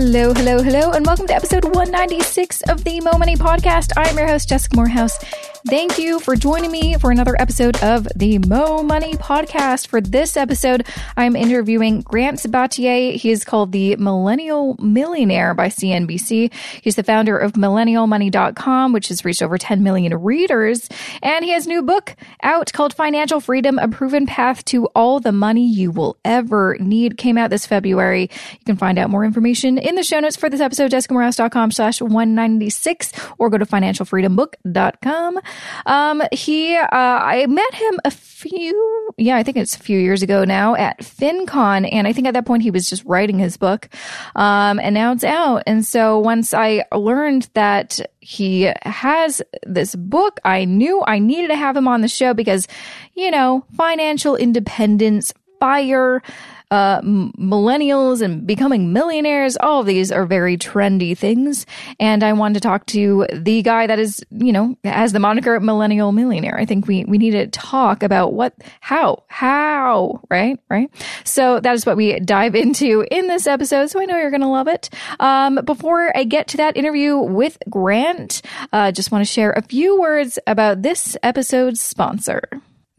Hello, hello, hello, and welcome to episode 196 of the Mo Money Podcast. I'm your host, Jessica Moorhouse. Thank you for joining me for another episode of the Mo Money Podcast. For this episode, I'm interviewing Grant Sabatier. He is called the Millennial Millionaire by CNBC. He's the founder of MillennialMoney.com, which has reached over 10 million readers. And he has a new book out called Financial Freedom, A Proven Path to All the Money You Will Ever Need. Came out this February. You can find out more information in the show notes for this episode, jessicamoorhouse.com slash 196, or go to financialfreedombook.com. Um, he, uh, I met him a few, yeah, I think it's a few years ago now at FinCon. And I think at that point he was just writing his book. Um, and now it's out. And so once I learned that he has this book, I knew I needed to have him on the show because, you know, financial independence, fire, uh, millennials and becoming millionaires. All of these are very trendy things. And I wanted to talk to the guy that is, you know, has the moniker millennial millionaire. I think we, we need to talk about what, how, how, right? Right. So that is what we dive into in this episode. So I know you're going to love it. Um, before I get to that interview with Grant, uh, just want to share a few words about this episode's sponsor.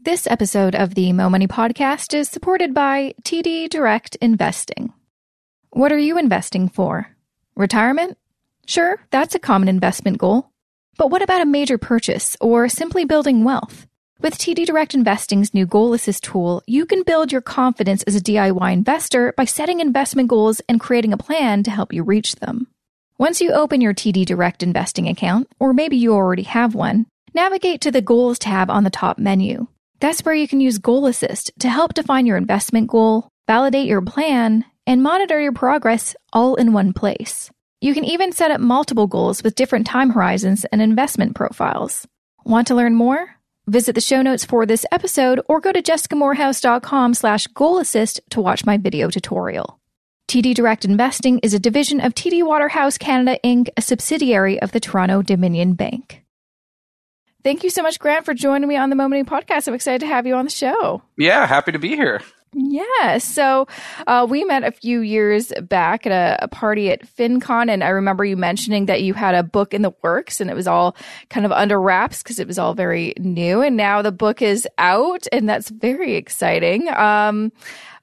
This episode of the Mo Money Podcast is supported by TD Direct Investing. What are you investing for? Retirement? Sure, that's a common investment goal. But what about a major purchase or simply building wealth? With TD Direct Investing's new Goal Assist tool, you can build your confidence as a DIY investor by setting investment goals and creating a plan to help you reach them. Once you open your TD Direct Investing account, or maybe you already have one, navigate to the Goals tab on the top menu. That's where you can use Goal Assist to help define your investment goal, validate your plan, and monitor your progress all in one place. You can even set up multiple goals with different time horizons and investment profiles. Want to learn more? Visit the show notes for this episode or go to jessicamoorhouse.com slash goalassist to watch my video tutorial. TD Direct Investing is a division of TD Waterhouse Canada Inc., a subsidiary of the Toronto Dominion Bank. Thank you so much, Grant, for joining me on the Mo Money podcast. I'm excited to have you on the show. Yeah, happy to be here. Yeah. So uh, we met a few years back at a, a, party at FinCon, and I remember you mentioning that you had a book in the works and it was all kind of under wraps because it was all very new. And now the book is out, and that's very exciting. Um,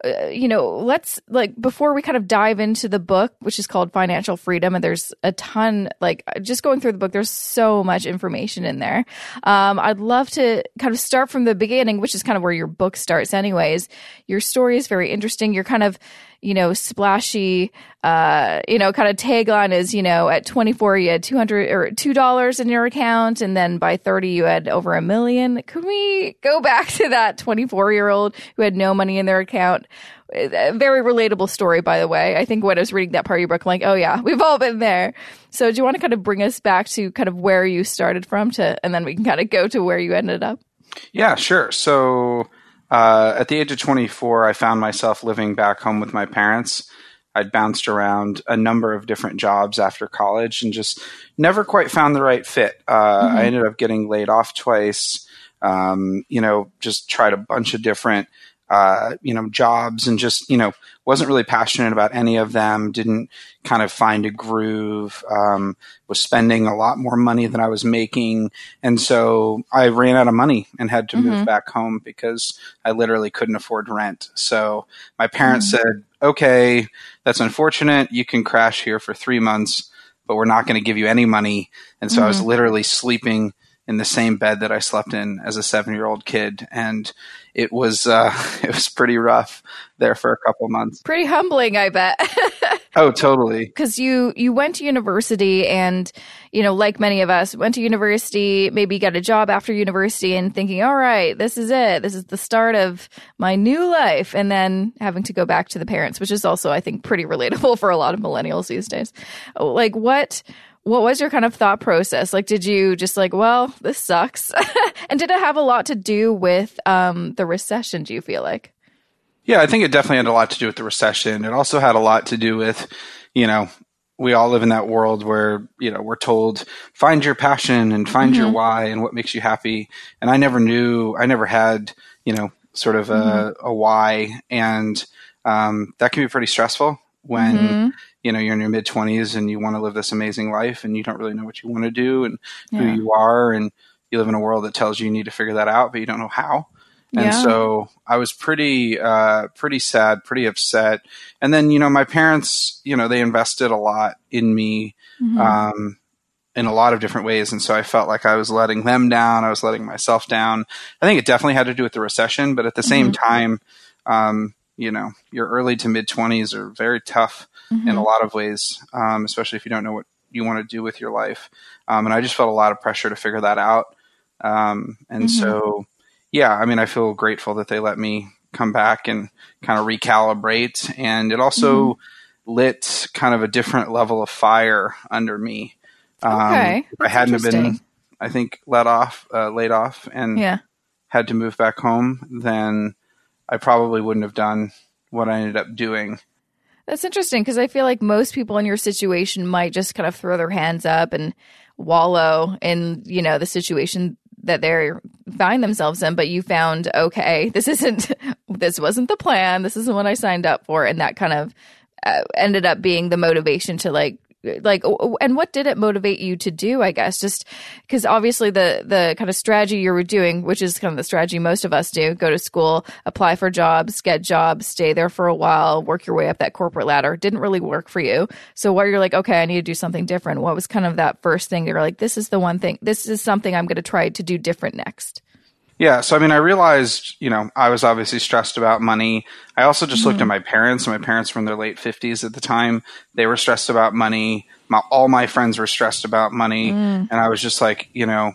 uh, you know, let's like before we kind of dive into the book, which is called Financial Freedom, and there's a ton, like just going through the book, there's so much information in there. Um, I'd love to kind of start from the beginning, which is kind of where your book starts, anyways. Your story is very interesting. You're kind of you know, splashy, uh, you know, kind of tagline is, you know, at 24, you had 200 or $2 in your account. And then by 30, you had over a million. Can we go back to that 24 year old who had no money in their account? A very relatable story, by the way. I think when I was reading that part of your book, I'm like, oh yeah, we've all been there. So do you want to kind of bring us back to kind of where you started from to, and then we can kind of go to where you ended up? Yeah, sure. So, uh, at the age of 24, I found myself living back home with my parents. I'd bounced around a number of different jobs after college and just never quite found the right fit. Uh, mm-hmm. I ended up getting laid off twice. Um, you know, just tried a bunch of different uh, you know, jobs and just, you know, wasn't really passionate about any of them, didn't kind of find a groove, um, was spending a lot more money than I was making. And so I ran out of money and had to mm-hmm. move back home because I literally couldn't afford rent. So my parents mm-hmm. said, okay, that's unfortunate. You can crash here for three months, but we're not going to give you any money. And so mm-hmm. I was mm-hmm. literally sleeping in the same bed that I slept in as a seven year old kid. And it was uh, it was pretty rough there for a couple months. Pretty humbling, I bet. oh, totally. Because you you went to university, and you know, like many of us, went to university, maybe got a job after university, and thinking, all right, this is it. This is the start of my new life, and then having to go back to the parents, which is also, I think, pretty relatable for a lot of millennials these days. Like, what what was your kind of thought process? Like, did you just like, well, this sucks? and did it have a lot to do with um, the recession, do you feel like? Yeah, I think it definitely had a lot to do with the recession. It also had a lot to do with, you know, we all live in that world where, you know, we're told, find your passion and find mm-hmm. your why and what makes you happy. And I never knew, I never had, you know, sort of a, mm-hmm. a why. And um, that can be pretty stressful when Mhm. You know you're in your mid 20s and you want to live this amazing life and you don't really know what you want to do and who you are and you live in a world that tells you you need to figure that out but you don't know how. And Yeah. so i was pretty uh pretty sad pretty upset. And then you know my parents you know they invested a lot in me Mhm. um in a lot of different ways. And so i felt like i was letting them down. I was letting myself down. I think it definitely had to do with the recession but at the same time um you know your early to mid 20s are very tough Mhm. in a lot of ways, um, especially if you don't know what you want to do with your life. Um, and I just felt a lot of pressure to figure that out. Um, and Mhm. so, yeah, I mean, I feel grateful that they let me come back and kind of recalibrate. And it also Mm-hmm. lit kind of a different level of fire under me. Um, Okay, I hadn't been. I think, let off, uh, laid off, and yeah. had to move back home, then I probably wouldn't have done what I ended up doing. That's interesting because I feel like most people in your situation might just kind of throw their hands up and wallow in, you know, the situation that they're find themselves in, but you found, okay, this isn't, this wasn't the plan. This isn't what I signed up for. And that kind of uh, ended up being the motivation to like, like and what did it motivate you to do i guess? Just because obviously the the kind of strategy you were doing which is kind of the strategy most of us do go to school apply for jobs get jobs stay there for a while work your way up that corporate ladder didn't really work for you. So while you're like okay i need to do something different. What was kind of that first thing? You're like this is the one thing this is something i'm going to try to do different next Yeah, so I mean, I realized, you know, I was obviously stressed about money. I also just looked at mm-hmm. my parents. My parents were in their late fifties at the time. They were stressed about money. My, all my friends were stressed about money, mm. and I was just like, you know,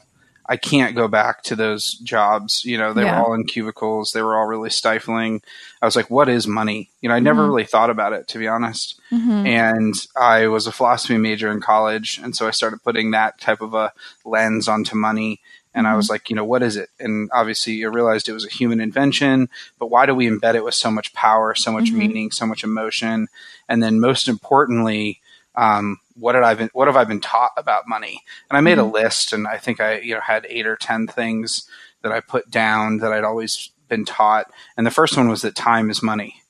I can't go back to those jobs. You know, they Yeah. were all in cubicles. They were all really stifling. I was like, what is money? You know, I never mm-hmm. really thought about it to be honest. Mm-hmm. And I was a philosophy major in college, and so I started putting that type of a lens onto money. And I was mm-hmm. like, you know, what is it? And obviously, I realized it was a human invention, but why do we embed it with so much power, so much mm-hmm. meaning, so much emotion? And then, most importantly, um, what did I been, what have I been taught about money? And I made a mm-hmm. list, and I think I you know had eight or ten things that I put down that I'd always been taught. And the first one was that time is money.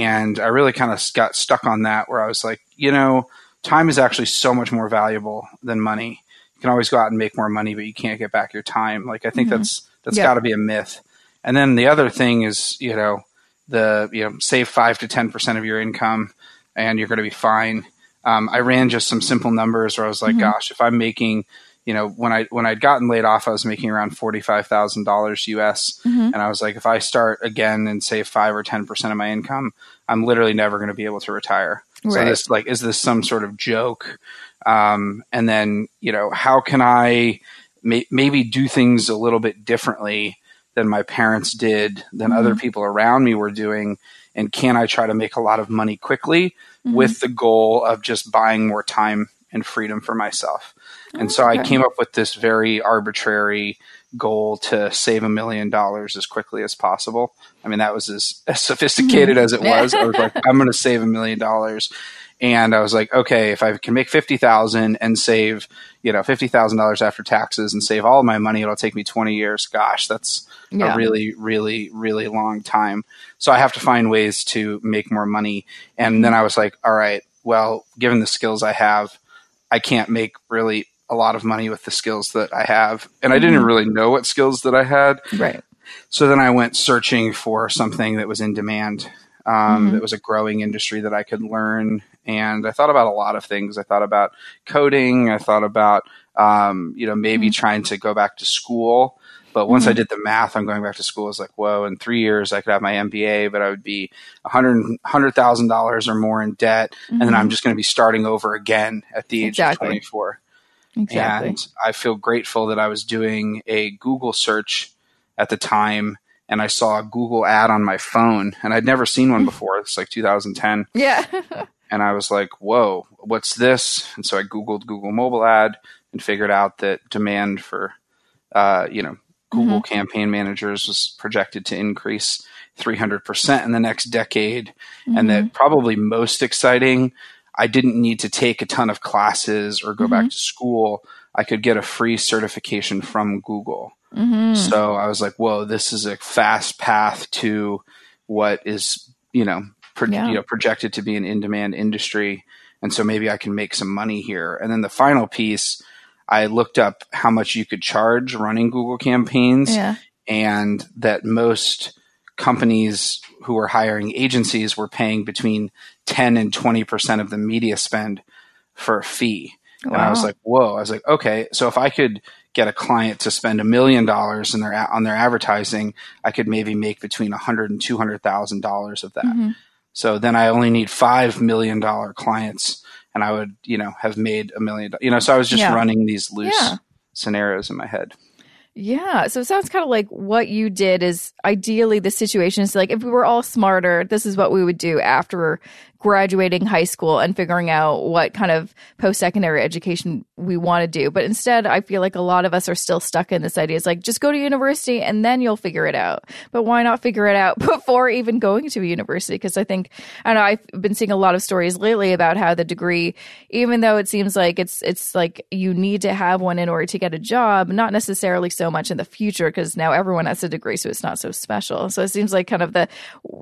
And I really kind of got stuck on that where I was like, you know, time is actually so much more valuable than money. You can always go out and make more money, but you can't get back your time. Like I think mm-hmm. that's that's Yeah. got to be a myth. And then the other thing is, you know, the you know save five to ten percent of your income, and you're going to be fine. Um, I ran just some simple numbers where I was like, mm-hmm. gosh, if I'm making, you know, when I when I'd gotten laid off, I was making around forty five thousand dollars US, mm-hmm. and I was like, if I start again and save five or ten percent of my income, I'm literally never going to be able to retire. So this like, is this some sort of joke? Um, and then you know, how can I may- maybe do things a little bit differently than my parents did, than other people around me were doing? And can I try to make a lot of money quickly with the goal of just buying more time and freedom for myself? And so I came up with this very arbitrary goal to save a million dollars as quickly as possible. I mean, that was as, as sophisticated hmm. as it was. I was like, I'm going to save a million dollars. And I was like, okay, if I can make 50,000 and save, you know, $50,000 after taxes and save all of my money, it'll take me 20 years. Gosh, that's Yeah. a really, really, really long time. So I have to find ways to make more money. And then I was like, all right, well, given the skills I have, I can't make really a lot of money with the skills that I have. And I didn't really know what skills that I had. right So then I went searching for something that was in demand, um, Mhm. that was a growing industry that I could learn. And I thought about a lot of things. I thought about coding. I thought about, um, you know, maybe trying to go back to school. But once I did the math on going back to school, I was like, whoa, in three years I could have my MBA, but I would be a hundred hundred thousand dollars or more in debt, and then I'm just going to be starting over again at the age Exactly. of twenty four. Exactly And I feel grateful that I was doing a Google search at the time and I saw a Google ad on my phone and I'd never seen one before. It's like 2010. yeah And I was like, whoa, what's this? And so I Googled Google mobile ad and figured out that demand for, uh, you know, Google campaign managers was projected to increase 300% in the next decade. And that probably most exciting, I didn't need to take a ton of classes or go back to school. I could get a free certification from Google. Mhm. So I was like, whoa, this is a fast path to what is, you know, pro- Yeah. you know projected to be an in demand industry, and so maybe I can make some money here. And then the final piece, I looked up how much you could charge running Google campaigns, Yeah. and that most companies who were hiring agencies were paying between 10 and 20% of the media spend for a fee. And I was like, whoa. I was like, okay, so if I could get a client to spend a million dollars in their on their advertising, I could maybe make between a hundred and two hundred thousand dollars of that. Mhm. So then I only need five million dollar clients, and I would, you know, have made a million. You know, so I was just Yeah. running these loose Yeah. scenarios in my head. Yeah. So it sounds kind of like what you did is ideally the situation is like if we were all smarter, this is what we would do after graduating high school and figuring out what kind of post secondary education we want to do. But instead, I feel like a lot of us are still stuck in this idea. It's like just go to university and then you'll figure it out. But why not figure it out before even going to a university? Because I think I know I've been seeing a lot of stories lately about how the degree, even though it seems like it's it's like you need to have one in order to get a job, not necessarily so much in the future because now everyone has a degree, so it's not so special. So it seems like kind of the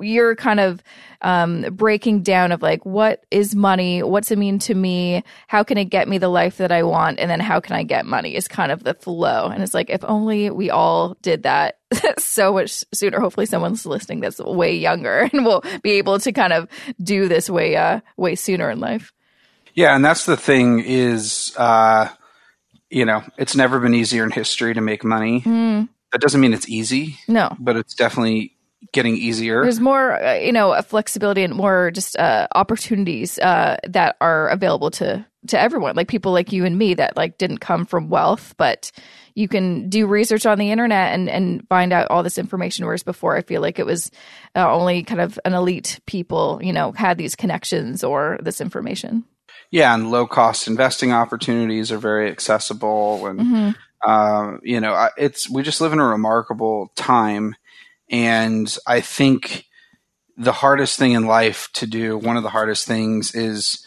you're kind of um, breaking down of like what is money, what's it mean to me, how can it get me the life that I want, and then how can I get money is kind of the flow. And it's like if only we all did that so much sooner. Hopefully, someone's listening that's way younger and will be able to kind of do this way uh, way sooner in life. Yeah, and that's the thing is, uh, you know, it's never been easier in history to make money. Mm, That doesn't mean it's easy, no. but it's definitely getting easier. There's more, uh, you know, flexibility and more just uh, opportunities uh, that are available to to everyone, like people like you and me that like didn't come from wealth, but you can do research on the internet and and find out all this information. Whereas before, I feel like it was uh, only kind of an elite people, you know, had these connections or this information. Yeah, and low cost investing opportunities are very accessible, and Mhm. uh, you know, it's we just live in a remarkable time, and I think the hardest thing in life to do, one of the hardest things, is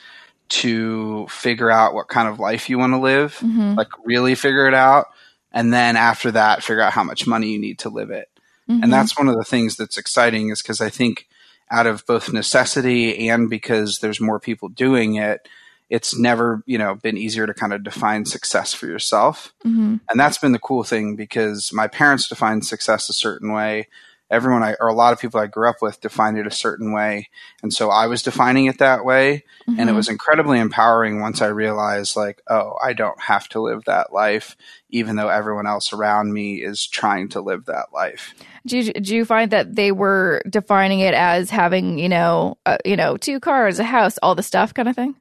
to figure out what kind of life you want to live, Mhm. like really figure it out, and then after that, figure out how much money you need to live it. Mhm. and that's one of the things that's exciting is because i think out of both necessity and because there's more people doing it it's never you know been easier to kind of define success for yourself Mhm. and that's been the cool thing because my parents defined success a certain way everyone I, or a lot of people i grew up with defined it a certain way and so i was defining it that way and it Mhm. was incredibly empowering once i realized like oh i don't have to live that life even though everyone else around me is trying to live that life Do you, do you find that they were defining it as having, you know, uh, you know, two cars, a house, all the stuff, kind of thing?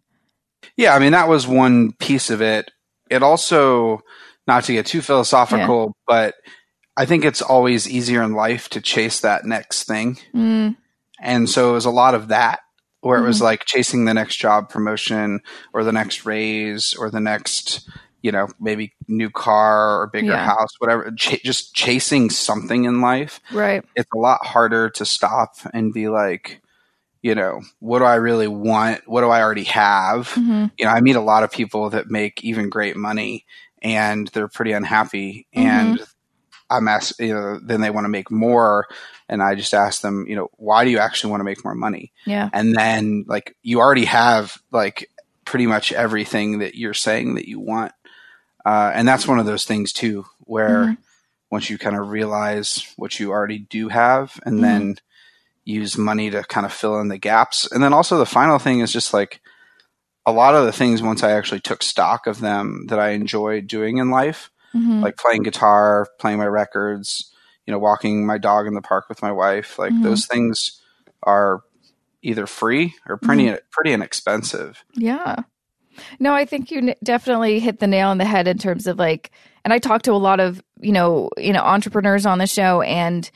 Yeah, I mean that was one piece of it. It also, not to get too philosophical, but I think it's always easier in life to chase that next thing, Mm, and so it was a lot of that, where it was like chasing the next job promotion or the next raise or the next, you know, maybe new car or bigger Yeah. house, whatever. Ch- just chasing something in life. right. It's a lot harder to stop and be like, you know, what do I really want? What do I already have? hmm you know, I meet a lot of people that make even great money and they're pretty unhappy. And I'm asked, you know, then they want to make more. And I just ask them, you know, why do you actually want to make more money? Yeah. And then, like, you already have, like, pretty much everything that you're saying that you want. Uh, and that's one of those things, too, where Mhm. once you kind of realize what you already do have and Mhm. then use money to kind of fill in the gaps. And then also the final thing is just like, a lot of the things once I actually took stock of them that I enjoyed doing in life, Mhm. like playing guitar, playing my records, you know, walking my dog in the park with my wife, like Mhm. those things are either free or pretty pretty inexpensive. Yeah. No, I think you definitely hit the nail on the head in terms of like, and I talk to a lot of you know you know entrepreneurs on the show, and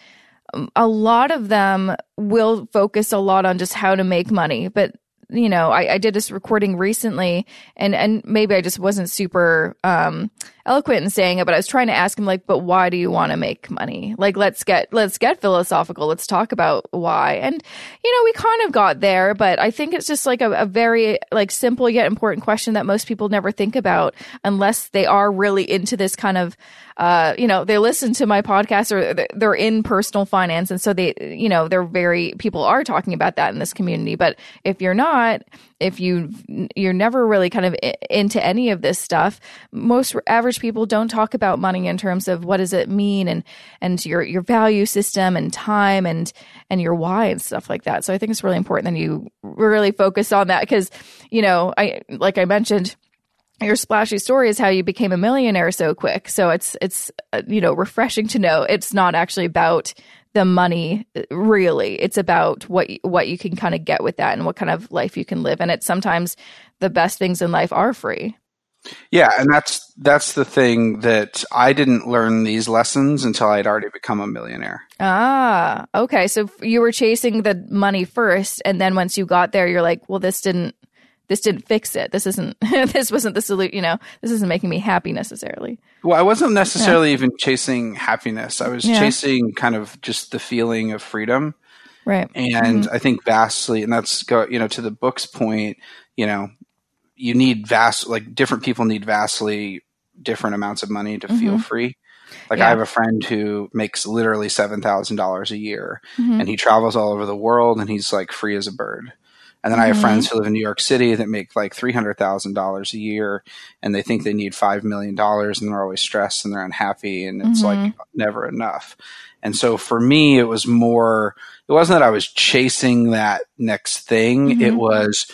a lot of them will focus a lot on just how to make money, but you know, I, I did this recording recently and, and maybe I just wasn't super, um, eloquent in saying it, but I was trying to ask him like, but why do you want to make money? Like, let's get, let's get philosophical. Let's talk about why. And, you know, we kind of got there, but I think it's just like a, a very like simple yet important question that most people never think about unless they are really into this kind of, uh, you know, they listen to my podcast or they're in personal finance. And so they, you know, they're very, people are talking about that in this community. But if you're not, if you, you're never really kind of into any of this stuff, most average people don't talk about money in terms of what does it mean and, and your, your value system and time and, and your why and stuff like that. So I think it's really important that you really focus on that because, you know, I, like I mentioned, your splashy story is how you became a millionaire so quick. So it's it's uh, you know refreshing to know it's not actually about the money really. It's about what what you can kind of get with that and what kind of life you can live and it's sometimes the best things in life are free. Yeah, and that's that's the thing that I didn't learn these lessons until I'd already become a millionaire. Ah, okay. So you were chasing the money first and then once you got there you're like, well this didn't this didn't fix it. This isn't, this wasn't the solution, you know, this isn't making me happy necessarily. Well, I wasn't necessarily yeah. even chasing happiness. I was yeah. chasing kind of just the feeling of freedom. Right. And mm-hmm. I think vastly, and that's go, you know, to the book's point, you know, you need vast, like different people need vastly different amounts of money to mm-hmm. feel free. Like yeah. I have a friend who makes literally seven thousand dollars a year, mm-hmm. and he travels all over the world, and he's like free as a bird. And then I have mm-hmm. friends who live in New York City that make like three hundred thousand dollars a year, and they think they need five million dollars, and they're always stressed and they're unhappy, and it's mm-hmm. like never enough. And so for me, it was more. It wasn't that I was chasing that next thing. Mm-hmm. It was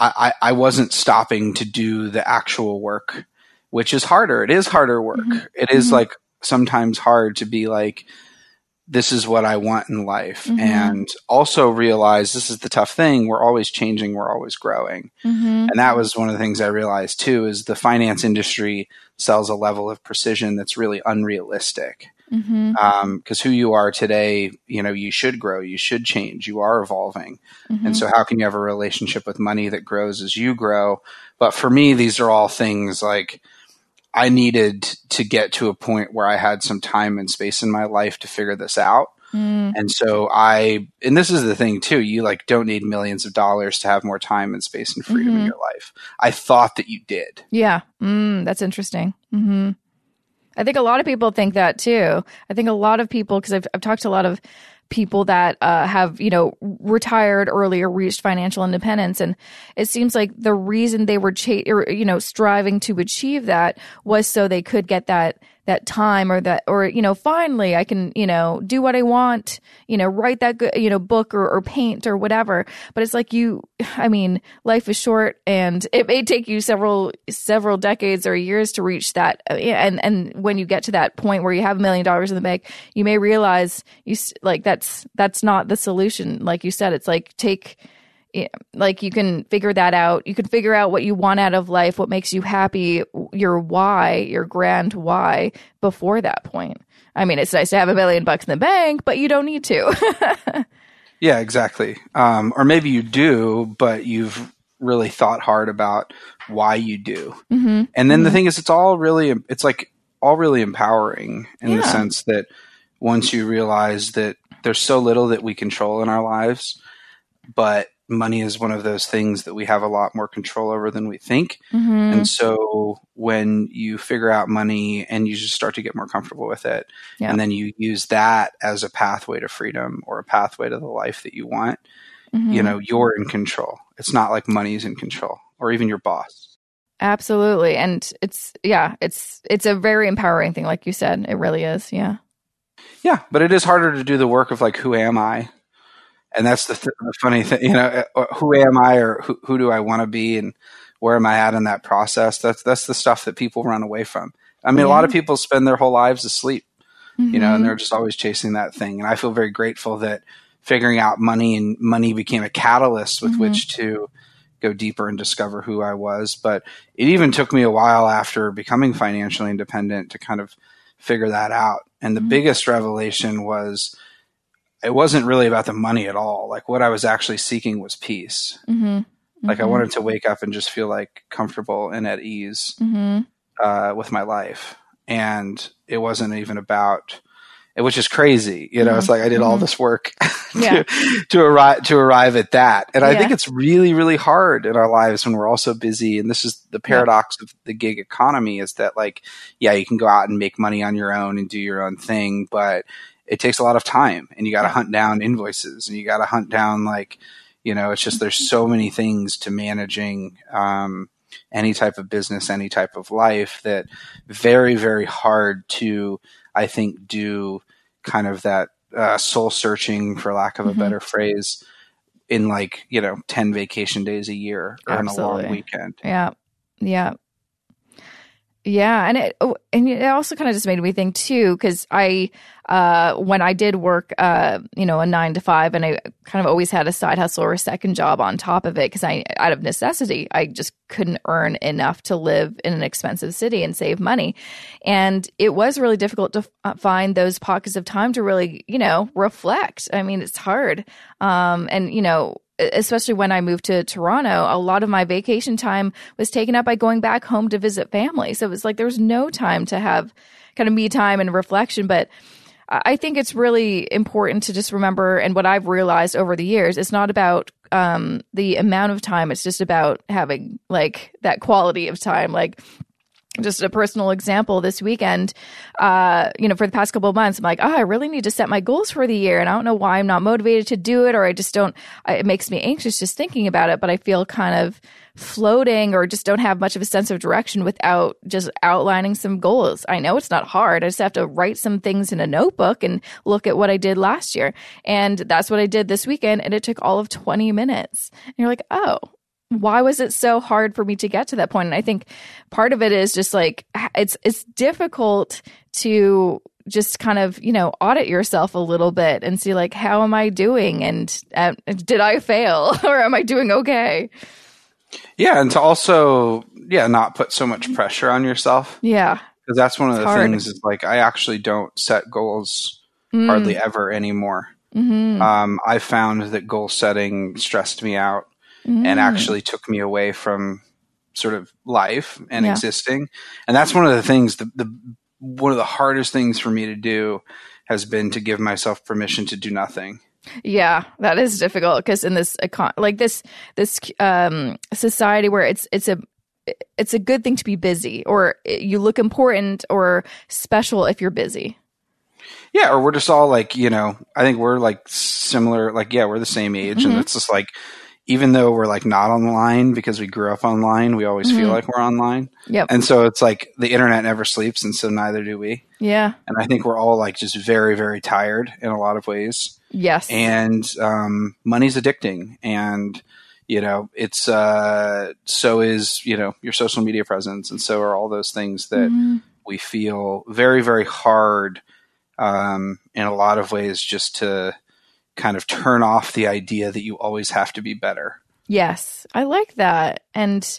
I, I, wasn't stopping to do the actual work, which is harder. It is harder work. Mm-hmm. It is mm-hmm. like sometimes hard to be like this is what I want in life. Mm-hmm. And also realize this is the tough thing. We're always changing. We're always growing. Mm-hmm. And that was one of the things I realized too, is the finance industry sells a level of precision that's really unrealistic. Mm-hmm. Um, who you are today, you know, you should grow, you should change, you are evolving. And mm-hmm. so how can you have a relationship with money that grows as you grow? But for me, these are all things like, I needed to get to a point where I had some time and space in my life to figure this out. Mm. And so I, and this is the thing too, you like don't need millions of dollars to have more time and space and freedom mm-hmm. in your life. I thought that you did. Yeah. Mm, that's interesting. Mm-hmm. I think a lot of people think that too. I think a lot of people, because I've, I've talked to a lot of people that uh, have you know retired early or reached financial independence and it seems like the reason they were cha- or, you know striving to achieve that was so they could get that that time or that or you know finally i can you know do what i want you know write that good you know book or, or paint or whatever. But it's like you i mean life is short and it may take you several several decades or years to reach that. Uh, and and when you get to that point where you have a million dollars in the bank you may realize you like that's that's not the solution. Like you said it's like take like you can figure that out. You can figure out what you want out of life, what makes you happy, your why, your grand why before that point. I mean, it's nice to have a million bucks in the bank, but you don't need to. yeah, exactly. Um, or maybe you do, but you've really thought hard about why you do. Mm-hmm. And then mm-hmm. the thing is, it's all really, it's like all really empowering in yeah. the sense that once you realize that there's so little that we control in our lives, but money is one of those things that we have a lot more control over than we think. Mm-hmm. And so when you figure out money and you just start to get more comfortable with it, yeah. and then you use that as a pathway to freedom or a pathway to the life that you want, mm-hmm. you know, you're in control. It's not like money's in control or even your boss. Absolutely. And it's yeah, it's it's a very empowering thing like you said. It really is. Yeah. Yeah, but it is harder to do the work of like who am I and that's the, th- the, funny thing you know uh, who am i or who, who do i want to be and where am i at in that process that's that's the stuff that people run away from i mean yeah. a lot of people spend their whole lives asleep mm-hmm. you know and mm-hmm. they're just always chasing that thing and i feel very grateful that figuring out money and money became a catalyst with mm-hmm. which to go deeper and discover who i was but it even took me a while after becoming financially independent to kind of figure that out and the mm-hmm. biggest revelation was it wasn't really about the money at all. Like what I was actually seeking was peace. Mm-hmm. Like I Mhm. wanted to wake up and just feel like comfortable and at ease Mhm. uh, with my life, and it wasn't even about. It was just crazy, you know. It's like I did all Mhm. this work Yeah. to to arrive to arrive at that, and I think it's really really hard in our lives when we're all so busy. And this is the paradox of the gig economy: is that like, yeah, you can go out and make money on your own and do your own thing, but it takes a lot of time, and you got to hunt down invoices, and you got to hunt down like, you know, it's just there's so many things to managing. Um, any type of business, any type of life that very, very hard to, I think, do kind of that uh, soul searching, for lack of a Mhm. better phrase, in like, you know, 10 vacation days a year or in a long weekend. Yeah. Yeah. Yeah, and it oh, and it also kind of just made me think too because I uh when I did work uh you know a 9 to 5 and I kind of always had a side hustle or a second job on top of it cuz I out of necessity I just couldn't earn enough to live in an expensive city and save money. And it was really difficult to f- find those pockets of time to really, you know, reflect. I mean, it's hard. Um and you know, especially when I moved to Toronto, a lot of my vacation time was taken up by going back home to visit family. So it was like there was no time to have kind of me time and reflection. But I think it's really important to just remember, and what I've realized over the years, it's not about um, the amount of time. It's just about having like that quality of time. Like just a personal example this weekend uh you know for the past couple of months i'm like oh i really need to set my goals for the year. And i don't know why i'm not motivated to do it or i just don't it makes me anxious just thinking about it but i feel kind of floating or just don't have much of a sense of direction without just outlining some goals. I know it's not hard. I just have to write some things in a notebook and look at what i did last year. And that's what i did this weekend and it took all of 20 minutes. And you're like oh why was it so hard for me to get to that point? And I think part of it is just like it's it's difficult to just kind of you know audit yourself a little bit and see like how am I doing and uh, did I fail or am I doing okay? Yeah. And to also, yeah, not put so much pressure on yourself. Yeah, Because that's one of It's the hard. things is like, I actually don't set goals Mm. hardly ever anymore. Mhm. Um, I found that goal setting stressed me out. Mhm. and actually took me away from sort of life and Yeah. existing. And that's one of the things the, the one of the hardest things for me to do has been to give myself permission to do nothing. Yeah, that is difficult because in this like this this um society where it's it's a it's a good thing to be busy or you look important or special if you're busy. Yeah, or we're just all like, you know, I think we're like similar like yeah, we're the same age Mhm. and it's just like even though we're like not online because we grew up online, we always feel Mhm. like we're online. Yep. And so it's like the internet never sleeps and so neither do we. Yeah. And I think we're all like just very very tired in a lot of ways. Yes. and um, money's addicting and you know it's uh, so is you know your social media presence and so are all those things that Mhm. we feel very very hard um, in a lot of ways just to kind of turn off the idea that you always have to be better Yes, I like that. And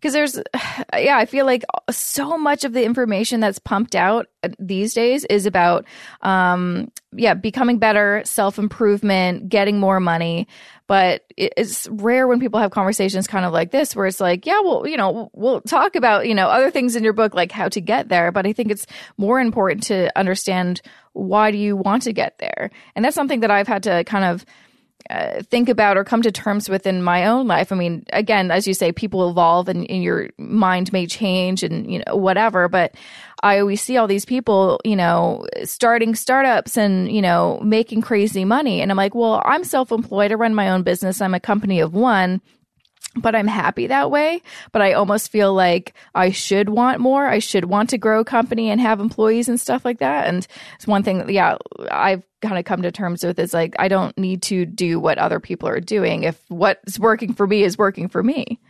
because there's, yeah, I feel like so much of the information that's pumped out these days is about, um, yeah, becoming better, self improvement, getting more money. But it's rare when people have conversations kind of like this, where it's like, yeah, well, you know, we'll talk about, you know, other things in your book, like how to get there. But I think it's more important to understand why do you want to get there? And that's something that I've had to kind of, uh, think about or come to terms with in my own life. I mean, again, as you say, people evolve and, and your mind may change and, you know, whatever. But I always see all these people, you know, starting startups and, you know, making crazy money. And I'm like, well, I'm self employed. I run my own business. I'm a company of one but I'm happy that way. But I almost feel like I should want more. I should want to grow a company and have employees and stuff like that. And it's one thing, that, yeah, I've kind of come to terms with is like, I don't need to do what other people are doing if what's working for me is working for me.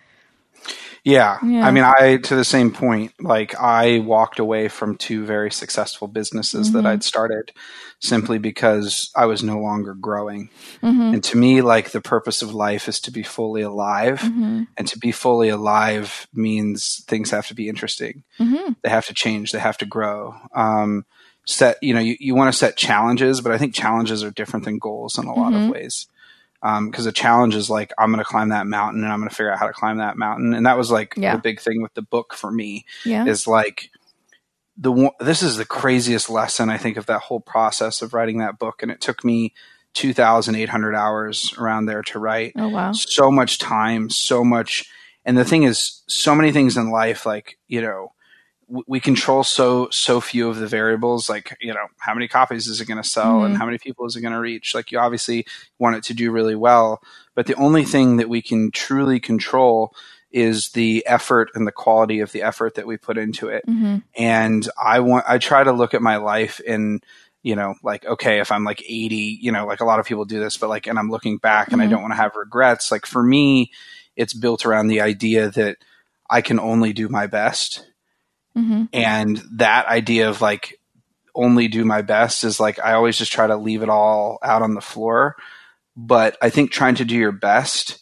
Yeah. Yeah. i mean i to the same point like i walked away from two very successful businesses that Mhm. i'd started simply because i was no longer growing Mm-hmm. And to me, like the purpose of life is to be fully alive. Mm-hmm. And to be fully alive means things have to be interesting. Mm-hmm. They have to change. They have to grow. Um, set, you know, you, you want to set challenges, but I think challenges are different than goals in a lot of ways. Because um, a challenge is like I'm going to climb that mountain and I'm going to figure out how to climb that mountain. And that was like Yeah. the big thing with the book for me Yeah. is like the this is the craziest lesson I think of that whole process of writing that book. And it took me 2,800 hours around there to write Oh wow. so much time, so much. And the thing is, so many things in life, like, you know, we control so, so few of the variables, like, you know, how many copies is it going to sell and Mhm. how many people is it going to reach? Like, you obviously want it to do really well. But the only thing that we can truly control is the effort and the quality of the effort that we put into it hmm and i want i try to look at my life in you know like okay if i'm like 80 you know like a lot of people do this but like and i'm looking back and i Mhm. don't want to have regrets like for me it's built around the idea that i can only do my best hmm and that idea of like only do my best is like i always just try to leave it all out on the floor but i think trying to do your best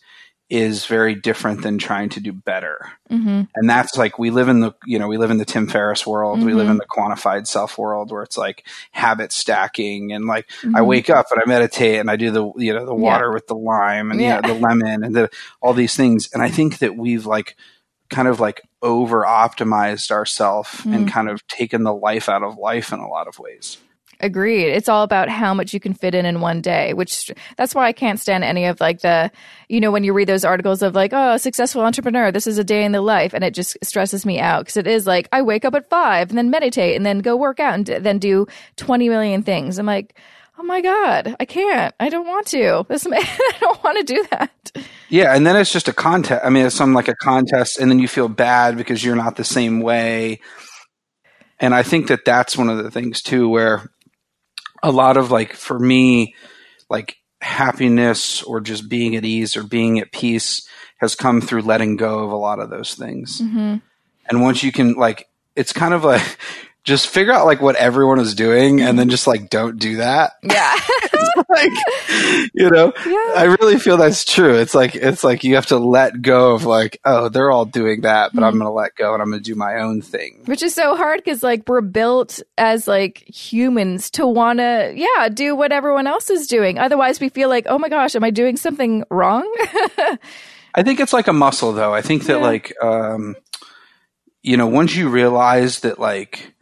is very different than trying to do better hmm and that's like we live in the you know we live in the tim ferriss world we live Mhm. in the quantified self world where it's like habit stacking and like i Mhm. wake up and i meditate and i do the you know the Yeah. water with the lime and Yeah. you know, the lemon and the, all these things and i think that we've like kind of like over optimized ourselves and Mhm. kind of taken the life out of life in a lot of ways Agreed. It's all about how much you can fit in in one day, which that's why I can't stand any of like the, you know, when you read those articles of like, oh, successful entrepreneur, this is a day in the life. And it just stresses me out because it is like, I wake up at five and then meditate and then go work out and then do 20 million things. I'm like, oh my God, I can't. I don't want to. This, I don't want to do that. Yeah, and then it's just a contest. I mean, it's some like a contest, and then you feel bad because you're not the same way. And I think that that's one of the things too, where a lot of like for me, like happiness or just being at ease or being at peace has come through letting go of a lot of those things. hmm And once you can like, it's kind of like just figure out like what everyone is doing, and then just like don't do that. Yeah. like, you know, yeah. I really feel that's true. It's like it's like you have to let go of like, oh, they're all doing that, but I'm Mhm. going to let go and I'm going to do my own thing. Which is so hard because like we're built as like humans to want to, yeah, do what everyone else is doing. Otherwise, we feel like, oh my gosh, am I doing something wrong? I think it's like a muscle though. I think that Yeah. like um you know, once you realize that like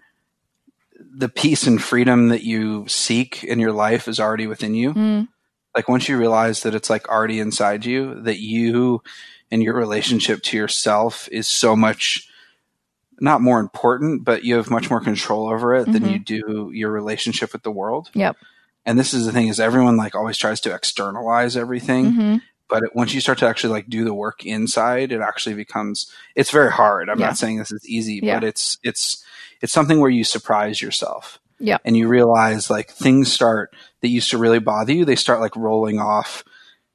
the peace and freedom that you seek in your life is already within you. Mm, Like once you realize that it's like already inside you, that you and your relationship to yourself is so much not more important, but you have much more control over it than Mhm. you do your relationship with the world. Yep. And this is the thing is everyone like always tries to externalize everything, mhm. But it, once you start to actually like do the work inside, it actually becomes it's very hard. I'm Yeah. not saying this is easy, Yeah. but it's it's it's something where you surprise yourself Yeah. and you realize like things start that used to really bother you they start like rolling off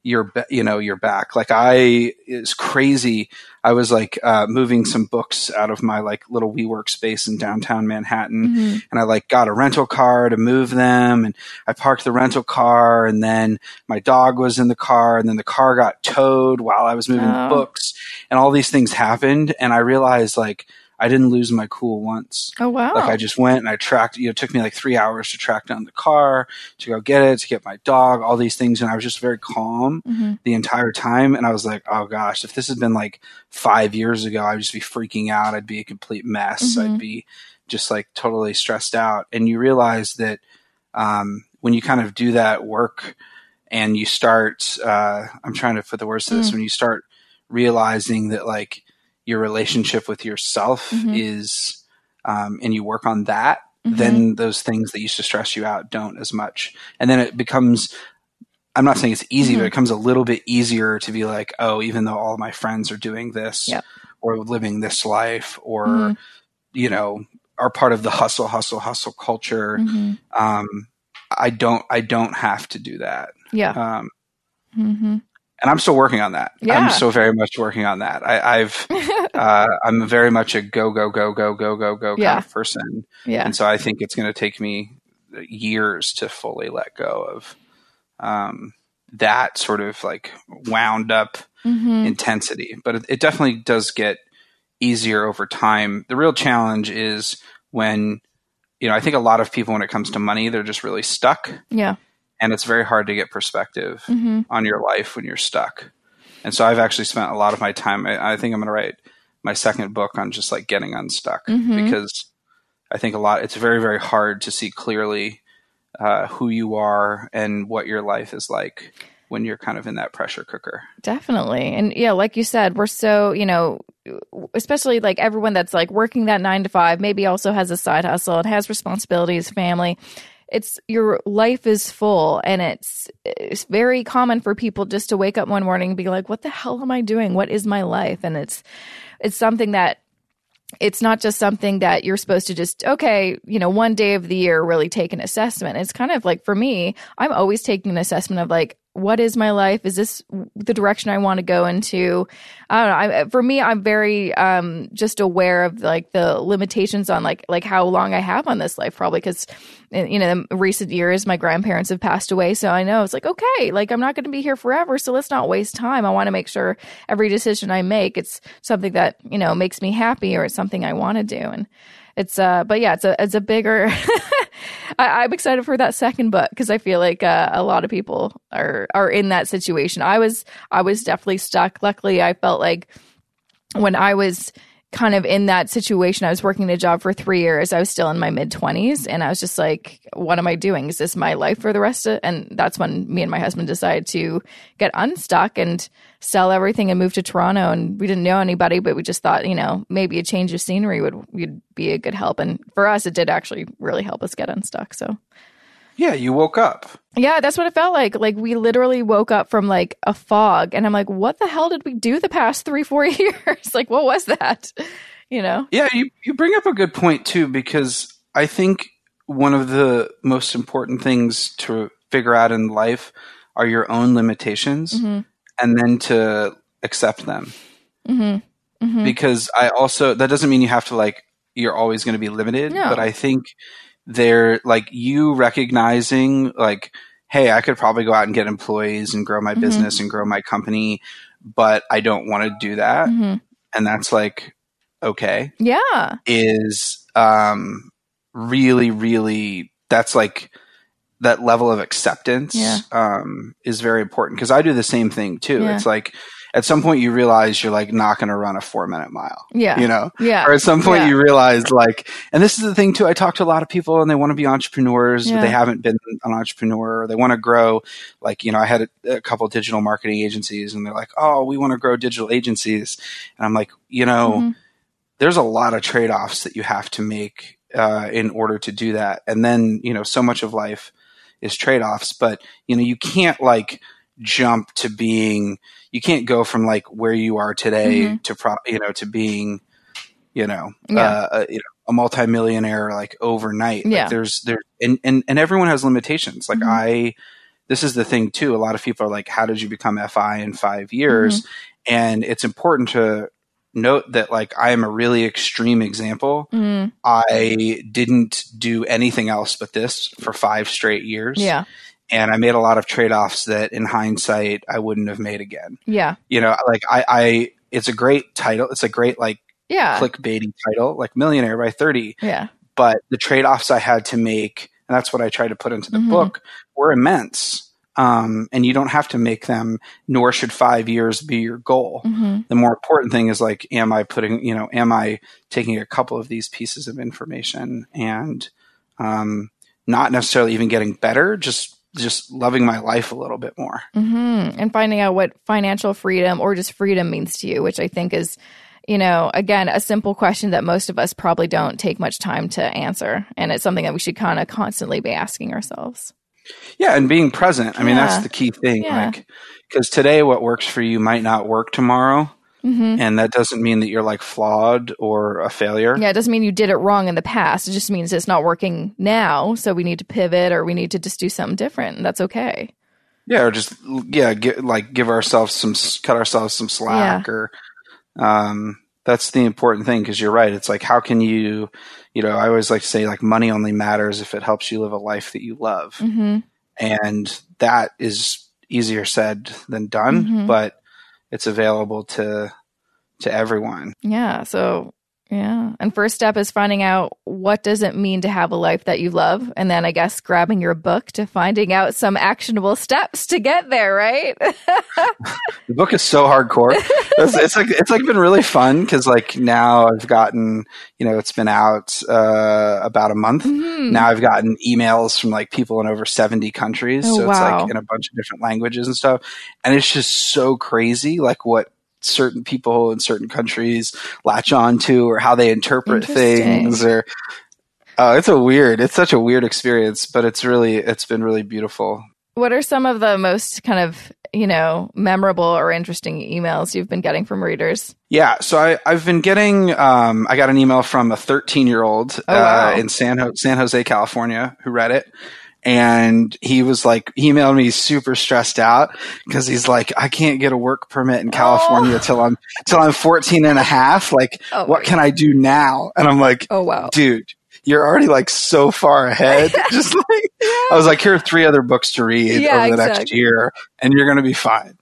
your you know your back like i it's crazy i was like uh, moving some books out of my like little WeWork space in downtown manhattan Mhm. and i like got a rental car to move them and i parked the rental car and then my dog was in the car and then the car got towed while i was moving Oh. the books and all these things happened and i realized like i didn't lose my cool once Oh wow. like I just went and I tracked, you know, it took me like three hours to track down the car, to go get it, to get my dog, all these things. And I was just very calm Mhm. the entire time. And I was like, oh gosh, if this had been like five years ago, I'd just be freaking out. I'd be a complete mess. Mhm. I'd be just like totally stressed out. And you realize that um, when you kind of do that work and you start, uh, I'm trying to put the words to this, Mm. when you start realizing that like your relationship with yourself Mhm. is, um, and you work on that, Mhm. then those things that used to stress you out don't as much. And then it becomes, I'm not saying it's easy, Mhm. but it becomes a little bit easier to be like, oh, even though all my friends are doing this Yep. or living this life or, Mhm. you know, are part of the hustle, hustle, hustle culture. Mhm. Um, I don't, I don't have to do that. Yeah. Um, hmm and I'm still working on that. Yeah. I'm still very much working on that. I, I've, uh, I'm very much a go, go, go, go, go, go, go kind of person. yeah. And so I think it's going to take me years to fully let go of um, that sort of like wound up hmm intensity. But it, it definitely does get easier over time. The real challenge is when, you know, I think a lot of people, when it comes to money, they're just really stuck. Yeah. And it's very hard to get perspective hmm on your life when you're stuck. And so I've actually spent a lot of my time. I, I think I'm going to write my second book on just like getting unstuck Mhm. because I think a lot. It's very very hard to see clearly uh, who you are and what your life is like when you're kind of in that pressure cooker. Definitely. And yeah, like you said, we're so, you know, especially like everyone that's like working that nine to five, maybe also has a side hustle and has responsibilities, family. It's your life is full and it's it's very common for people just to wake up one morning and be like, what the hell am I doing? What is my life? And it's it's something that it's not just something that you're supposed to just okay you know one day of the year really take an assessment it's kind of like for me i'm always taking an assessment of like what is my life? Is this the direction i want to go into? I don't know. I, for me i'm very um just aware of like the limitations on like like how long i have on this life probably because you know in recent years my grandparents have passed away. So i know it's like okay like i'm not going to be here forever. So let's not waste time. I want to make sure every decision i make it's something that you know makes me happy or it's something i want to do. And it's uh but yeah it's a it's a bigger I, i'm excited for that second book because i feel like uh, a lot of people are are in that situation. I was i was definitely stuck. Luckily i felt like when i was kind of in that situation i was working a job for three years. I was still in my mid 20s and i was just like what am i doing? Is this my life for the rest of and that's when me and my husband decided to get unstuck and sell everything and move to toronto and we didn't know anybody but we just thought you know maybe a change of scenery would would be a good help. And for us it did actually really help us get unstuck so Yeah, you woke up. yeah, that's what it felt like. Like we literally woke up from like a fog and I'm like, what the hell did we do the past three, four years? like, what was that? You know? Yeah, you, you bring up a good point too, because I think one of the most important things to figure out in life are your own limitations Mhm. and then to accept them. Mm-hmm. Mm-hmm. Because I also, that doesn't mean you have to like, you're always going to be limited, No. but I think they're like you recognizing, like, hey, I could probably go out and get employees and grow my Mhm. business and grow my company, but I don't want to do that. hmm And that's like, okay. Yeah. is um really really that's like that level of acceptance Yeah. um is very important because I do the same thing too. Yeah. It's like at some point you realize you're like not going to run a 4 minute mile, Yeah. you know? Yeah. Or at some point Yeah. you realize like and this is the thing too I talk to a lot of people and they want to be entrepreneurs Yeah. but they haven't been an entrepreneur or they want to grow like you know I had a, a couple digital marketing agencies and they're like, "Oh, we want to grow digital agencies." And I'm like, "You know, Mhm. there's a lot of trade offs that you have to make uh, in order to do that. And then, you know, so much of life is trade offs, but, you know, you can't like jump to being, you can't go from like where you are today Mhm. to, pro, you know, to being, you know, Yeah. uh, a, you know, a multimillionaire like overnight. Like, Yeah. there's, there, and, and, and everyone has limitations. Like Mhm. I, this is the thing too. A lot of people are like, how did you become FI in five years? Mm-hmm. And it's important to note that like I am a really extreme example. Mm. I didn't do anything else but this for five straight years. Yeah. And I made a lot of trade offs that in hindsight I wouldn't have made again. Yeah. You know, like I, I it's a great title. It's a great like Yeah. clickbaity title, like millionaire by 30. Yeah. But the trade offs I had to make, and that's what I tried to put into the Mhm. book, were immense. Um, and you don't have to make them, nor should five years be your goal hmm the more important thing is like am i putting you know am i taking a couple of these pieces of information and um, not necessarily even getting better just just loving my life a little bit more hmm And finding out what financial freedom or just freedom means to you, which I think is, you know, again, a simple question that most of us probably don't take much time to answer. And it's something that we should kind of constantly be asking ourselves. yeah and being present i mean Yeah. that's the key thing Yeah. like because today what works for you might not work tomorrow hmm and that doesn't mean that you're like flawed or a failure Yeah, it doesn't mean you did it wrong in the past. It just means it's not working now. So we need to pivot or we need to just do something different. And that's okay. yeah or just yeah get, like give ourselves some cut ourselves some slack or um that's the important thing because you're right it's like how can you you know i always like to say like money only matters if it helps you live a life that you love hmm and that is easier said than done Mhm. but it's available to to everyone Yeah. So Yeah. And first step is finding out what does it mean to have a life that you love and then I guess grabbing your book to finding out some actionable steps to get there, right? the book is so hardcore. It's, it's, like it's like been really fun cuz like now I've gotten, you know, it's been out uh, about a month. Mm-hmm. Now I've gotten emails from like people in over 70 countries, oh, so it's like in a bunch of different languages and stuff. And it's just so crazy like what certain people in certain countries latch on to or how they interpret things or uh, it's a weird it's such a weird experience but it's really it's been really beautiful. What are some of the most kind of you know memorable or interesting emails you've been getting from readers? Yeah so I, i've been getting um, i got an email from a 13 year old oh, wow. uh, in san, Ho- san jose california who read it and he was like he emailed me super stressed out because he's like i can't get a work permit in california oh. till i'm till i'm 14 and a half like oh what can i do now and i'm like oh wow dude you're already like so far ahead just like yeah. i was like here are three other books to read yeah, over the exactly. next year and you're gonna be fine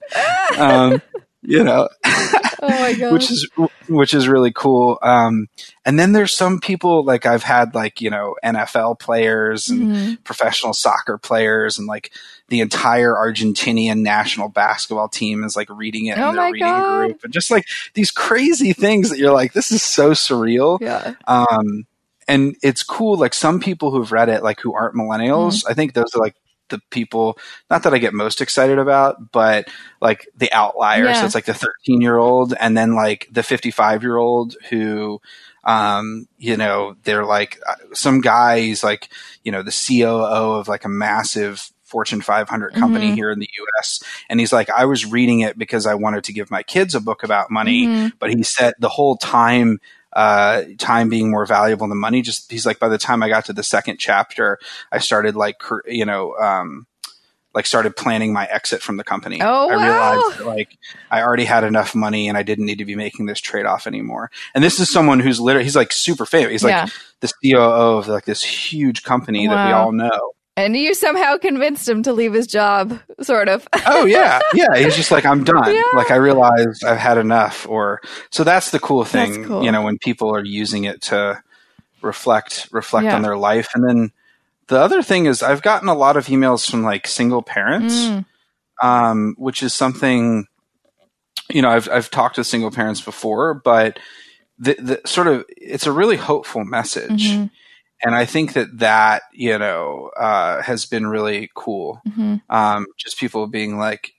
um, you know oh my god which is which is really cool um, and then there's some people like i've had like you know nfl players and mm-hmm. professional soccer players and like the entire argentinian national basketball team is like reading it oh in their reading god. group and just like these crazy things that you're like this is so surreal yeah um and it's cool like some people who've read it like who aren't millennials mm-hmm. i think those are like the people not that I get most excited about, but like the outliers. Yeah. So it's like the 13 year old and then like the 55 year old who um, you know, they're like uh, some guy, he's like, you know, the COO of like a massive Fortune 500 company mm-hmm. here in the US. And he's like, I was reading it because I wanted to give my kids a book about money. Mm-hmm. But he said the whole time uh, time being more valuable than money. Just he's like, by the time I got to the second chapter, I started like, you know, um, like started planning my exit from the company. Oh, I wow. realized that, like I already had enough money and I didn't need to be making this trade off anymore. And this is someone who's literally he's like super famous. He's yeah. like the COO of like this huge company wow. that we all know. And you somehow convinced him to leave his job, sort of. oh yeah, yeah. He's just like, I'm done. Yeah. Like I realized I've had enough. Or so that's the cool thing, cool. you know, when people are using it to reflect reflect yeah. on their life. And then the other thing is, I've gotten a lot of emails from like single parents, mm. um, which is something, you know, I've I've talked to single parents before, but the, the sort of it's a really hopeful message. Mm-hmm and I think that that you know uh, has been really cool. Mm-hmm. Um, just people being like,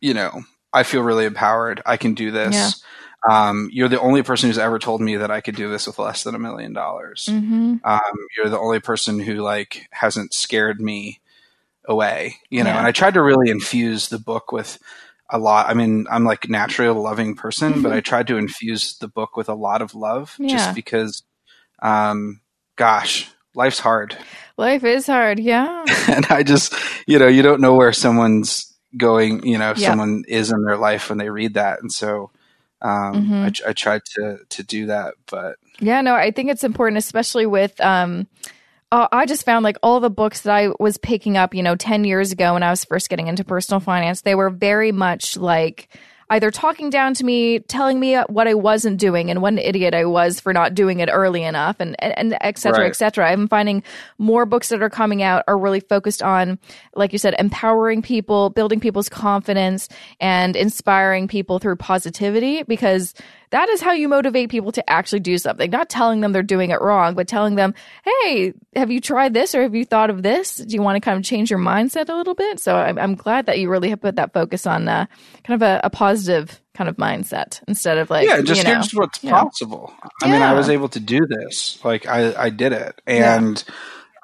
you know, I feel really empowered. I can do this. Yeah. Um, you're the only person who's ever told me that I could do this with less than a million dollars. Mm-hmm. Um, you're the only person who like hasn't scared me away. You know, yeah. and I tried to really infuse the book with a lot. I mean, I'm like naturally a loving person, mm-hmm. but I tried to infuse the book with a lot of love, yeah. just because. Um, gosh, life's hard. Life is hard, yeah. and I just, you know, you don't know where someone's going, you know, yeah. someone is in their life when they read that. And so um, mm-hmm. I, I tried to, to do that, but. Yeah, no, I think it's important, especially with, um, uh, I just found like all the books that I was picking up, you know, 10 years ago when I was first getting into personal finance, they were very much like, either talking down to me, telling me what I wasn't doing and what an idiot I was for not doing it early enough and, and, and et cetera, right. et cetera. I'm finding more books that are coming out are really focused on, like you said, empowering people, building people's confidence and inspiring people through positivity because that is how you motivate people to actually do something. Not telling them they're doing it wrong, but telling them, hey, have you tried this or have you thought of this? Do you want to kind of change your mindset a little bit? So I'm, I'm glad that you really have put that focus on uh, kind of a, a, positive kind of mindset instead of like, yeah, just you know, here's what's possible. I yeah. mean, I was able to do this. Like I, I did it. And yeah.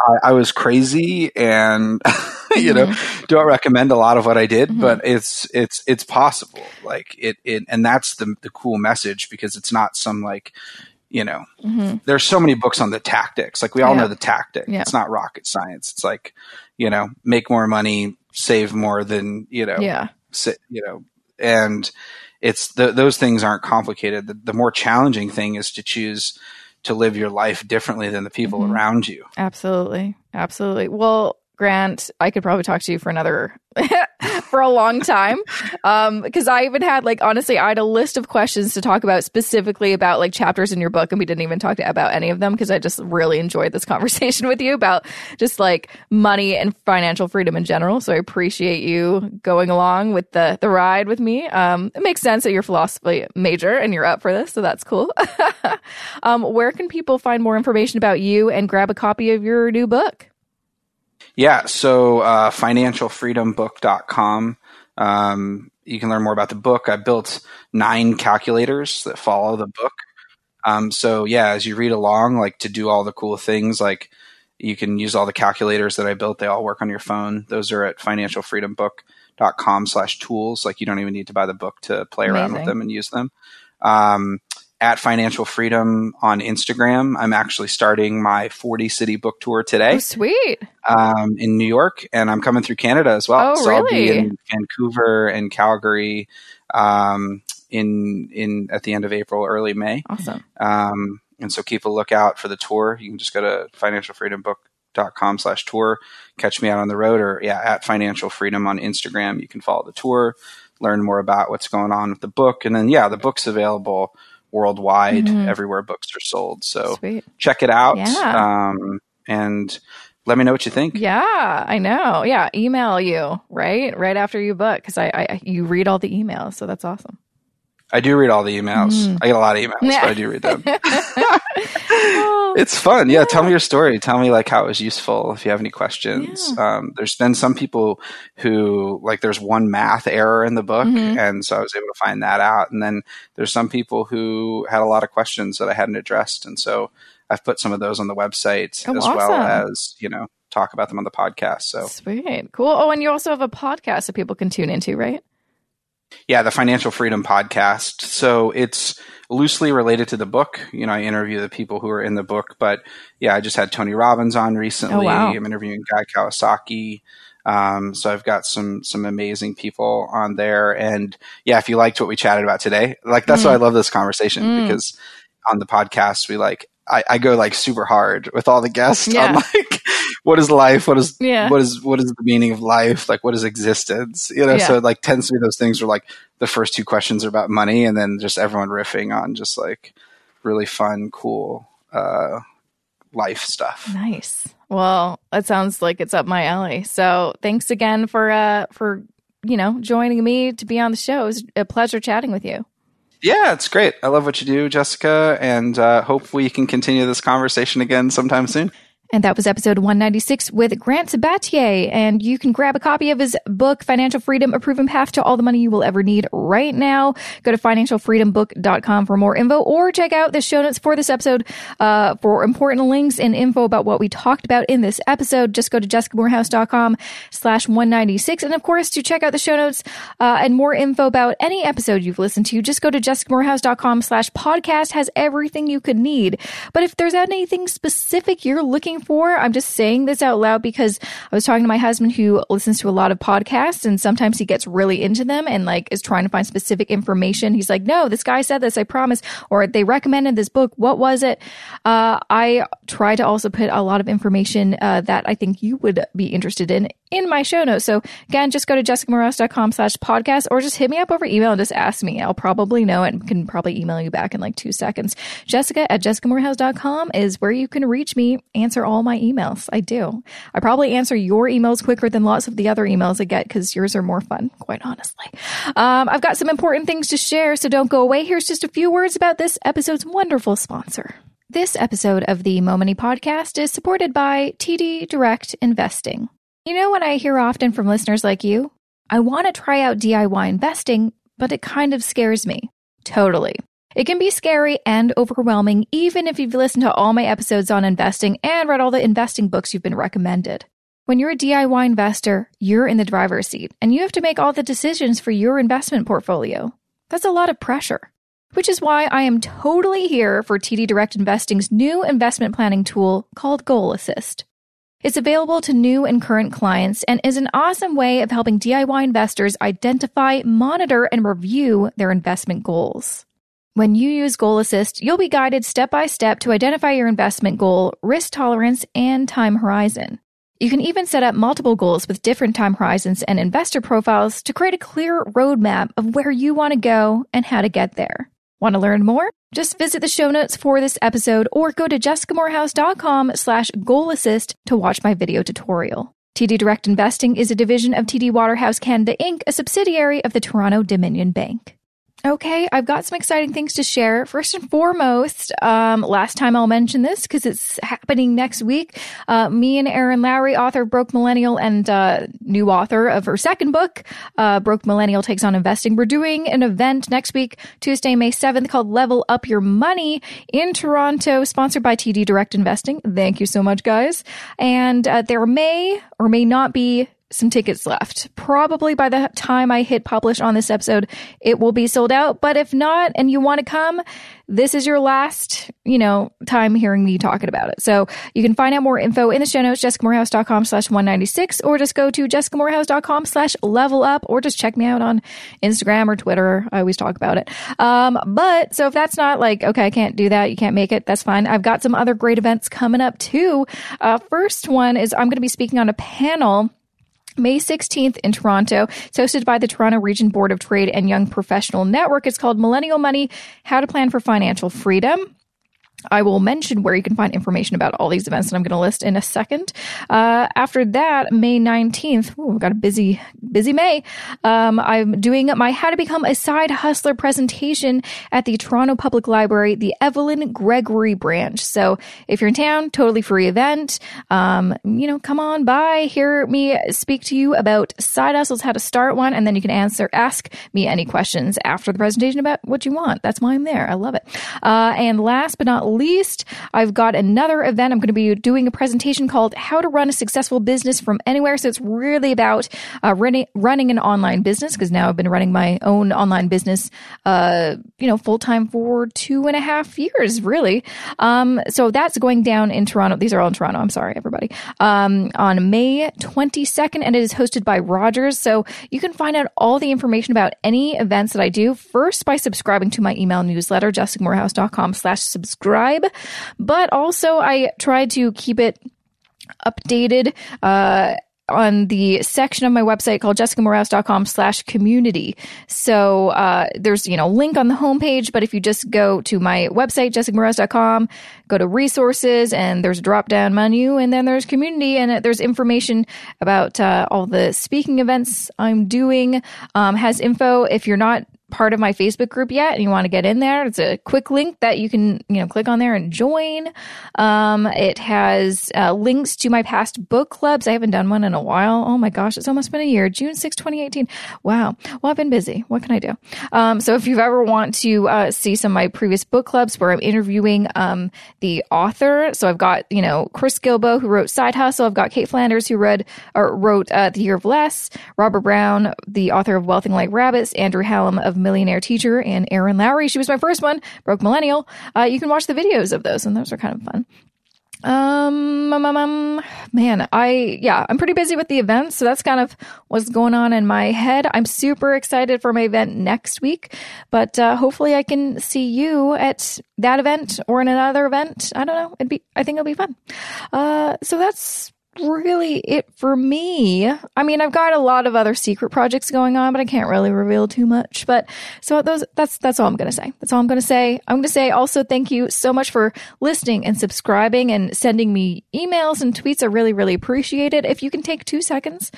I, I was crazy and you know mm-hmm. don't recommend a lot of what I did, mm-hmm. but it's it's it's possible. Like it it and that's the the cool message because it's not some like you know mm-hmm. there's so many books on the tactics. Like we all yeah. know the tactic. Yeah. It's not rocket science. It's like you know make more money, save more than you know. Yeah. Sit, you know and it's the, those things aren't complicated. The, the more challenging thing is to choose to live your life differently than the people mm-hmm. around you. Absolutely. Absolutely. Well, Grant, I could probably talk to you for another for a long time. Um, because I even had like honestly, I had a list of questions to talk about specifically about like chapters in your book, and we didn't even talk to, about any of them because I just really enjoyed this conversation with you about just like money and financial freedom in general. So I appreciate you going along with the the ride with me. Um, it makes sense that you're philosophy major and you're up for this, so that's cool. um, where can people find more information about you and grab a copy of your new book? Yeah, so uh, financialfreedombook.com. Um, you can learn more about the book. I built nine calculators that follow the book. Um, so yeah, as you read along, like to do all the cool things, like you can use all the calculators that I built. They all work on your phone. Those are at financialfreedombook.com slash tools. Like you don't even need to buy the book to play around Amazing. with them and use them. Um, at Financial Freedom on Instagram. I'm actually starting my 40 city book tour today. Oh, sweet. Um, in New York, and I'm coming through Canada as well. Oh, so really? I'll be in Vancouver and Calgary um, in in at the end of April, early May. Awesome. Um, and so keep a lookout for the tour. You can just go to financialfreedombook.com slash tour, catch me out on the road, or yeah, at Financial Freedom on Instagram. You can follow the tour, learn more about what's going on with the book, and then yeah, the book's available worldwide mm-hmm. everywhere books are sold. So Sweet. check it out. Yeah. Um, and let me know what you think. Yeah, I know. Yeah, email you right right after you book because I, I you read all the emails, so that's awesome. I do read all the emails. Mm. I get a lot of emails, yeah. but I do read them. it's fun. Yeah, yeah, tell me your story. Tell me like how it was useful. If you have any questions, yeah. um, there's been some people who like there's one math error in the book, mm-hmm. and so I was able to find that out. And then there's some people who had a lot of questions that I hadn't addressed, and so I've put some of those on the website oh, as awesome. well as you know talk about them on the podcast. So sweet, cool. Oh, and you also have a podcast that people can tune into, right? Yeah, the Financial Freedom Podcast. So it's loosely related to the book. You know, I interview the people who are in the book, but yeah, I just had Tony Robbins on recently. Oh, wow. I'm interviewing Guy Kawasaki. Um, so I've got some some amazing people on there, and yeah, if you liked what we chatted about today, like that's mm. why I love this conversation mm. because on the podcast we like I, I, go like super hard with all the guests yeah. on like what is life? What is yeah. what is what is the meaning of life? Like what is existence? You know, yeah. so it like tends to be those things where like the first two questions are about money and then just everyone riffing on just like really fun, cool uh life stuff. Nice. Well, that sounds like it's up my alley. So thanks again for uh for you know joining me to be on the show. It was a pleasure chatting with you. Yeah, it's great. I love what you do, Jessica, and uh, hope we can continue this conversation again sometime soon. And that was episode 196 with Grant Sabatier. And you can grab a copy of his book, Financial Freedom, A Proven Path to All the Money You Will Ever Need right now. Go to financialfreedombook.com for more info or check out the show notes for this episode uh, for important links and info about what we talked about in this episode. Just go to jessicamoorhouse.com slash 196. And of course, to check out the show notes uh, and more info about any episode you've listened to, just go to jessicamoorhouse.com slash podcast has everything you could need. But if there's anything specific you're looking looking for. I'm just saying this out loud because I was talking to my husband who listens to a lot of podcasts and sometimes he gets really into them and like is trying to find specific information. He's like, no, this guy said this, I promise. Or they recommended this book. What was it? Uh, I try to also put a lot of information uh, that I think you would be interested in in my show notes. So again, just go to jessicamoorhouse.com slash podcast or just hit me up over email and just ask me. I'll probably know and can probably email you back in like two seconds. Jessica at jessicamoorhouse.com is where you can reach me, answer all my emails. I do. I probably answer your emails quicker than lots of the other emails I get because yours are more fun, quite honestly. Um, I've got some important things to share, so don't go away. Here's just a few words about this episode's wonderful sponsor. This episode of the Mo Money podcast is supported by TD Direct Investing. You know what I hear often from listeners like you? I want to try out DIY investing, but it kind of scares me. Totally. It can be scary and overwhelming, even if you've listened to all my episodes on investing and read all the investing books you've been recommended. When you're a DIY investor, you're in the driver's seat and you have to make all the decisions for your investment portfolio. That's a lot of pressure, which is why I am totally here for TD Direct Investing's new investment planning tool called Goal Assist. It's available to new and current clients and is an awesome way of helping DIY investors identify, monitor, and review their investment goals. When you use Goal Assist, you'll be guided step by step to identify your investment goal, risk tolerance, and time horizon. You can even set up multiple goals with different time horizons and investor profiles to create a clear roadmap of where you want to go and how to get there. Want to learn more? Just visit the show notes for this episode or go to jessicamoorhouse.com slash goal assist to watch my video tutorial. TD Direct Investing is a division of TD Waterhouse Canada Inc., a subsidiary of the Toronto Dominion Bank. Okay, I've got some exciting things to share. First and foremost, um, last time I'll mention this because it's happening next week. Uh, me and Erin Lowry, author of Broke Millennial and uh, new author of her second book, uh, Broke Millennial Takes on Investing. We're doing an event next week, Tuesday, May 7th, called Level Up Your Money in Toronto, sponsored by TD Direct Investing. Thank you so much, guys. And uh, there may or may not be some tickets left. Probably by the time I hit publish on this episode, it will be sold out. But if not, and you want to come, this is your last, you know, time hearing me talking about it. So you can find out more info in the show notes, jessicamoorhouse.com slash 196, or just go to jessicamoorhouse.com slash level up, or just check me out on Instagram or Twitter. I always talk about it. Um, but so if that's not like, okay, I can't do that, you can't make it, that's fine. I've got some other great events coming up too. Uh, first one is I'm going to be speaking on a panel May 16th in Toronto. It's hosted by the Toronto Region Board of Trade and Young Professional Network. It's called Millennial Money How to Plan for Financial Freedom. I will mention where you can find information about all these events that I'm going to list in a second. Uh, after that, May 19th, ooh, we've got a busy, busy May. Um, I'm doing my How to Become a Side Hustler presentation at the Toronto Public Library, the Evelyn Gregory branch. So if you're in town, totally free event. Um, you know, come on by, hear me speak to you about side hustles, how to start one, and then you can answer, ask me any questions after the presentation about what you want. That's why I'm there. I love it. Uh, and last but not least, I've got another event. I'm going to be doing a presentation called How to Run a Successful Business from Anywhere. So it's really about uh, running, running an online business because now I've been running my own online business, uh, you know, full time for two and a half years, really. Um, so that's going down in Toronto. These are all in Toronto. I'm sorry, everybody. Um, on May 22nd, and it is hosted by Rogers. So you can find out all the information about any events that I do first by subscribing to my email newsletter, jessicamoorhouse.com slash subscribe subscribe. But also, I try to keep it updated. Uh, on the section of my website called jessicamoorhouse.com slash community. So, uh, there's, you know, link on the homepage, but if you just go to my website, jessicamoorhouse.com, go to resources and there's a drop down menu and then there's community and there's information about, uh, all the speaking events I'm doing, um, has info. If you're not part of my Facebook group yet and you want to get in there, it's a quick link that you can, you know, click on there and join. Um, it has uh, links to my past book clubs. I haven't done one in a while. Oh my gosh, it's almost been a year. June 6, 2018. Wow. Well, I've been busy. What can I do? Um, so if you've ever want to uh, see some of my previous book clubs where I'm interviewing um, the author, so I've got, you know, Chris Guillebeau who wrote Side Hustle. I've got Cait Flanders who read or wrote uh, The Year of Less, Robert Brown, the author of Wealthing Like Rabbits, Andrew Hallam of Millionaire Teacher, and Erin Lowry. She was my first one, Broke Millennial. Uh, you can watch the videos of those, and those are kind of fun. Um, um, um, um, man, I, yeah, I'm pretty busy with the events. So that's kind of what's going on in my head. I'm super excited for my event next week, but, uh, hopefully I can see you at that event or in another event. I don't know. It'd be, I think it'll be fun. Uh, so that's really it for me. I mean, I've got a lot of other secret projects going on, but I can't really reveal too much. But so those, that's, that's all I'm going to say. That's all I'm going to say. I'm going to say also thank you so much for listening and subscribing and sending me emails and tweets. I really, really appreciate it. If you can take two seconds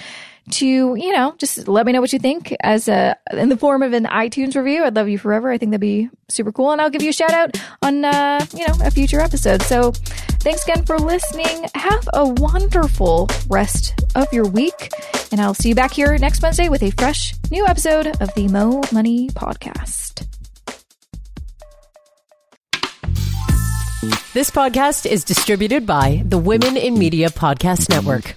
to, you know, just let me know what you think as a, in the form of an iTunes review. I'd love you forever. I think that'd be super cool. And I'll give you a shout out on, uh, you know, a future episode. So thanks again for listening. Have a wonderful rest of your week. And I'll see you back here next Wednesday with a fresh new episode of the Mo Money Podcast. This podcast is distributed by the Women in Media Podcast Network.